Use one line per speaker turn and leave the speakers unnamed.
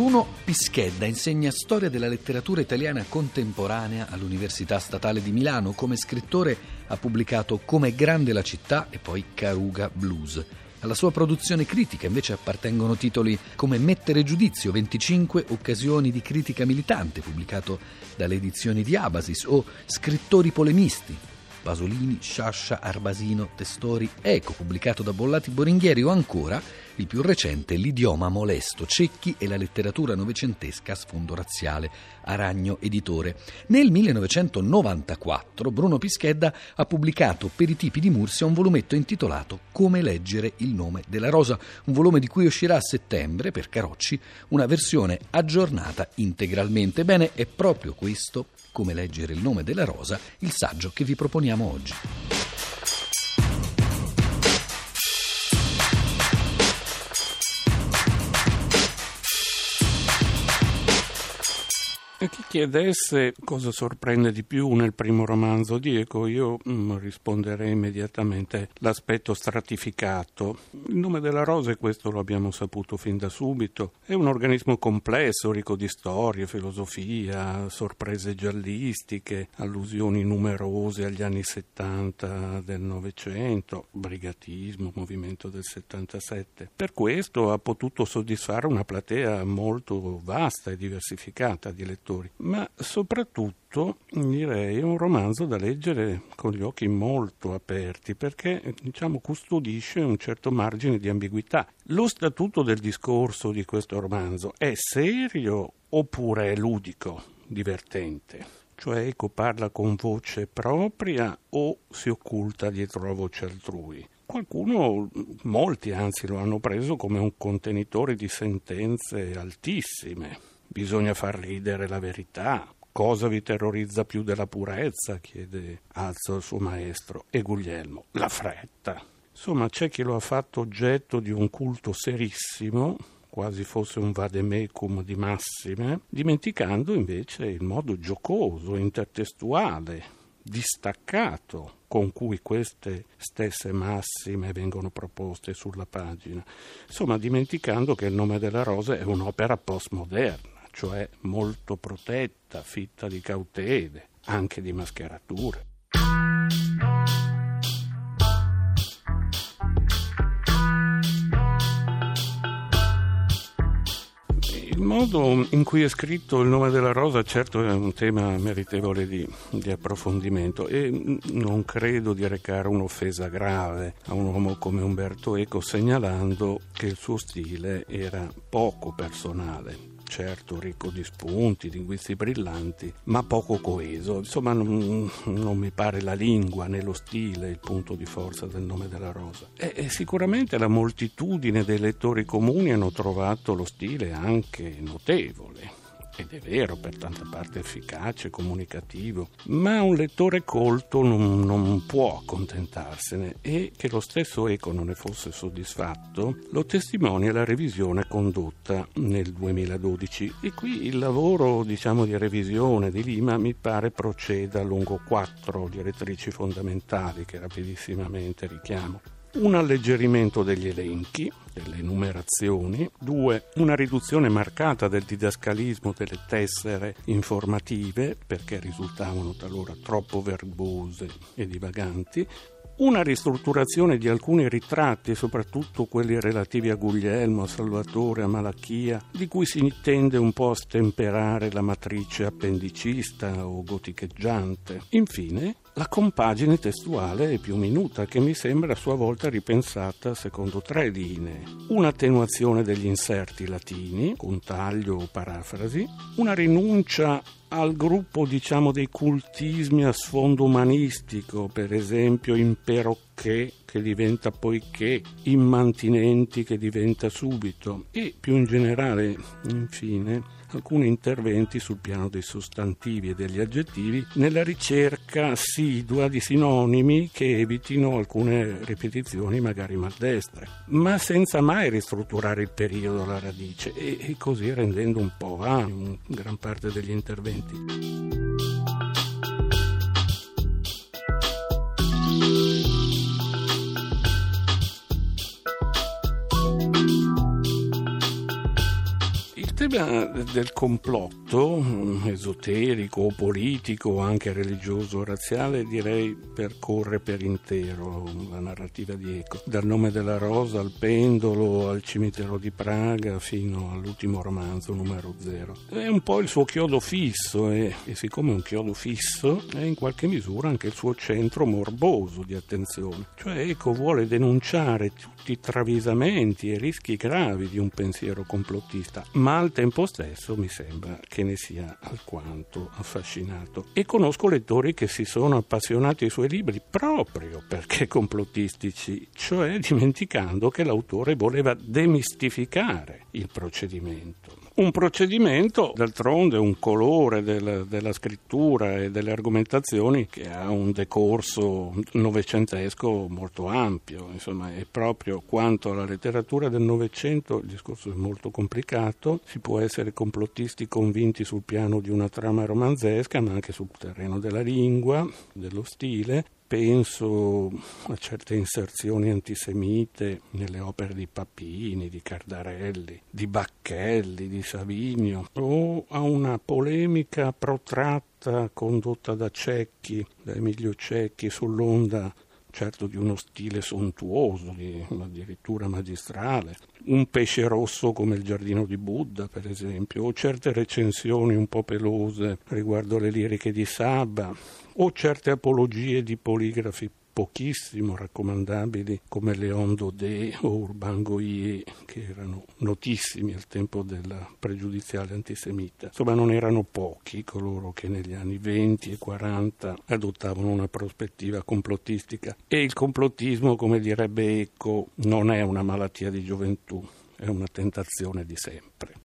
Bruno Pischedda insegna storia della letteratura italiana contemporanea all'Università Statale di Milano. Come scrittore ha pubblicato Come grande la città e poi Caruga Blues. Alla sua produzione critica invece appartengono titoli come Mettere giudizio, 25 occasioni di critica militante, pubblicato dalle edizioni di Abasis, o Scrittori polemisti, Pasolini, Sciascia, Arbasino, Testori, Eco, pubblicato da Bollati Boringhieri, o ancora il più recente L'idioma molesto, Cecchi e la letteratura novecentesca a sfondo razziale, Aragno Editore. Nel 1994 Bruno Pischedda ha pubblicato per i tipi di Mursia un volumetto intitolato Come leggere il nome della rosa, un volume di cui uscirà a settembre per Carocci una versione aggiornata integralmente. Bene, è proprio questo come leggere il nome della rosa, il saggio che vi proponiamo oggi.
E chi chiedesse cosa sorprende di più nel primo romanzo di Eco, io mm, risponderei immediatamente l'aspetto stratificato. Il nome della rosa, e questo lo abbiamo saputo fin da subito, è un organismo complesso, ricco di storie, filosofia, sorprese giallistiche, allusioni numerose agli anni 70 del Novecento, brigatismo, movimento del 77. Per questo ha potuto soddisfare una platea molto vasta e diversificata di lettori lettori, ma soprattutto direi è un romanzo da leggere con gli occhi molto aperti perché diciamo custodisce un certo margine di ambiguità. Lo statuto del discorso di questo romanzo è serio oppure è ludico, divertente? Cioè ecco parla con voce propria o si occulta dietro la voce altrui? Qualcuno, molti anzi, lo hanno preso come un contenitore di sentenze altissime Bisogna far ridere la verità. Cosa vi terrorizza più della purezza? chiede Alzo al suo maestro. E Guglielmo, la fretta. Insomma, c'è chi lo ha fatto oggetto di un culto serissimo, quasi fosse un vademecum di massime, dimenticando invece il modo giocoso, intertestuale, distaccato con cui queste stesse massime vengono proposte sulla pagina. Insomma, dimenticando che il nome della rosa è un'opera postmoderna cioè molto protetta, fitta di cautele, anche di mascherature. Il modo in cui è scritto il nome della rosa certo è un tema meritevole di, di, approfondimento e non credo di recare un'offesa grave a un uomo come Umberto Eco segnalando che il suo stile era poco personale, certo ricco di spunti, di guizzi brillanti, ma poco coeso. Insomma, non, non, mi pare la lingua né lo stile il punto di forza del nome della rosa. E, e sicuramente la moltitudine dei lettori comuni hanno trovato lo stile anche notevole ed è vero, per tanta parte efficace, comunicativo, ma un lettore colto non, non può accontentarsene. E che lo stesso Eco non ne fosse soddisfatto lo testimonia la revisione condotta nel 2012 e qui il lavoro diciamo di revisione di Lima mi pare proceda lungo quattro direttrici fondamentali che rapidissimamente richiamo un alleggerimento degli elenchi, delle numerazioni, due, una riduzione marcata del didascalismo delle tessere informative perché risultavano talora troppo verbose e divaganti, una ristrutturazione di alcuni ritratti, soprattutto quelli relativi a Guglielmo, a Salvatore, a Malachia, di cui si tende un po' a stemperare la matrice appendicista o goticheggiante. Infine, la compagine testuale è più minuta, che mi sembra a sua volta ripensata secondo tre linee. Un'attenuazione degli inserti latini, con taglio o parafrasi, una rinuncia al gruppo diciamo dei cultismi a sfondo umanistico, per esempio impero che che diventa poiché, immantinenti che diventa subito e più in generale, infine, alcuni interventi sul piano dei sostantivi e degli aggettivi nella ricerca assidua di sinonimi che evitino alcune ripetizioni magari maldestre, ma senza mai ristrutturare il periodo alla radice e, così rendendo un po' vano gran parte degli interventi. Tema del complotto mm, esoterico politico anche religioso razziale direi percorre per intero la narrativa di Eco, dal nome della rosa al pendolo al cimitero di Praga fino all'ultimo romanzo numero zero. È un po' il suo chiodo fisso e, e siccome è un chiodo fisso è in qualche misura anche il suo centro morboso di attenzione. Cioè Eco vuole denunciare tutti i travisamenti e rischi gravi di un pensiero complottista, ma al tempo stesso mi sembra che ne sia alquanto affascinato. E conosco lettori che si sono appassionati ai suoi libri proprio perché complottistici, cioè dimenticando che l'autore voleva demistificare il procedimento. Un procedimento, d'altronde, un colore del, della scrittura e delle argomentazioni che ha un decorso novecentesco molto ampio, insomma è proprio quanto alla letteratura del Novecento il discorso è molto complicato, si può essere complottisti convinti sul piano di una trama romanzesca, ma anche sul terreno della lingua, dello stile, penso a certe inserzioni antisemite nelle opere di Papini, di Cardarelli, di Bacchelli, di Savinio, o a una polemica protratta condotta da Cecchi, da Emilio Cecchi, sull'onda certo di uno stile sontuoso, di, addirittura magistrale, un pesce rosso come il giardino di Buddha, per esempio, o certe recensioni un po' pelose riguardo le liriche di Sabba, o certe apologie di poligrafi pochissimo raccomandabili come Leon Daudet o Urban Goyer, che erano notissimi al tempo della pregiudiziale antisemita. Insomma, non erano pochi coloro che negli anni 20 e 40 adottavano una prospettiva complottistica. E il complottismo, come direbbe Ecco, non è una malattia di gioventù, è una tentazione di sempre.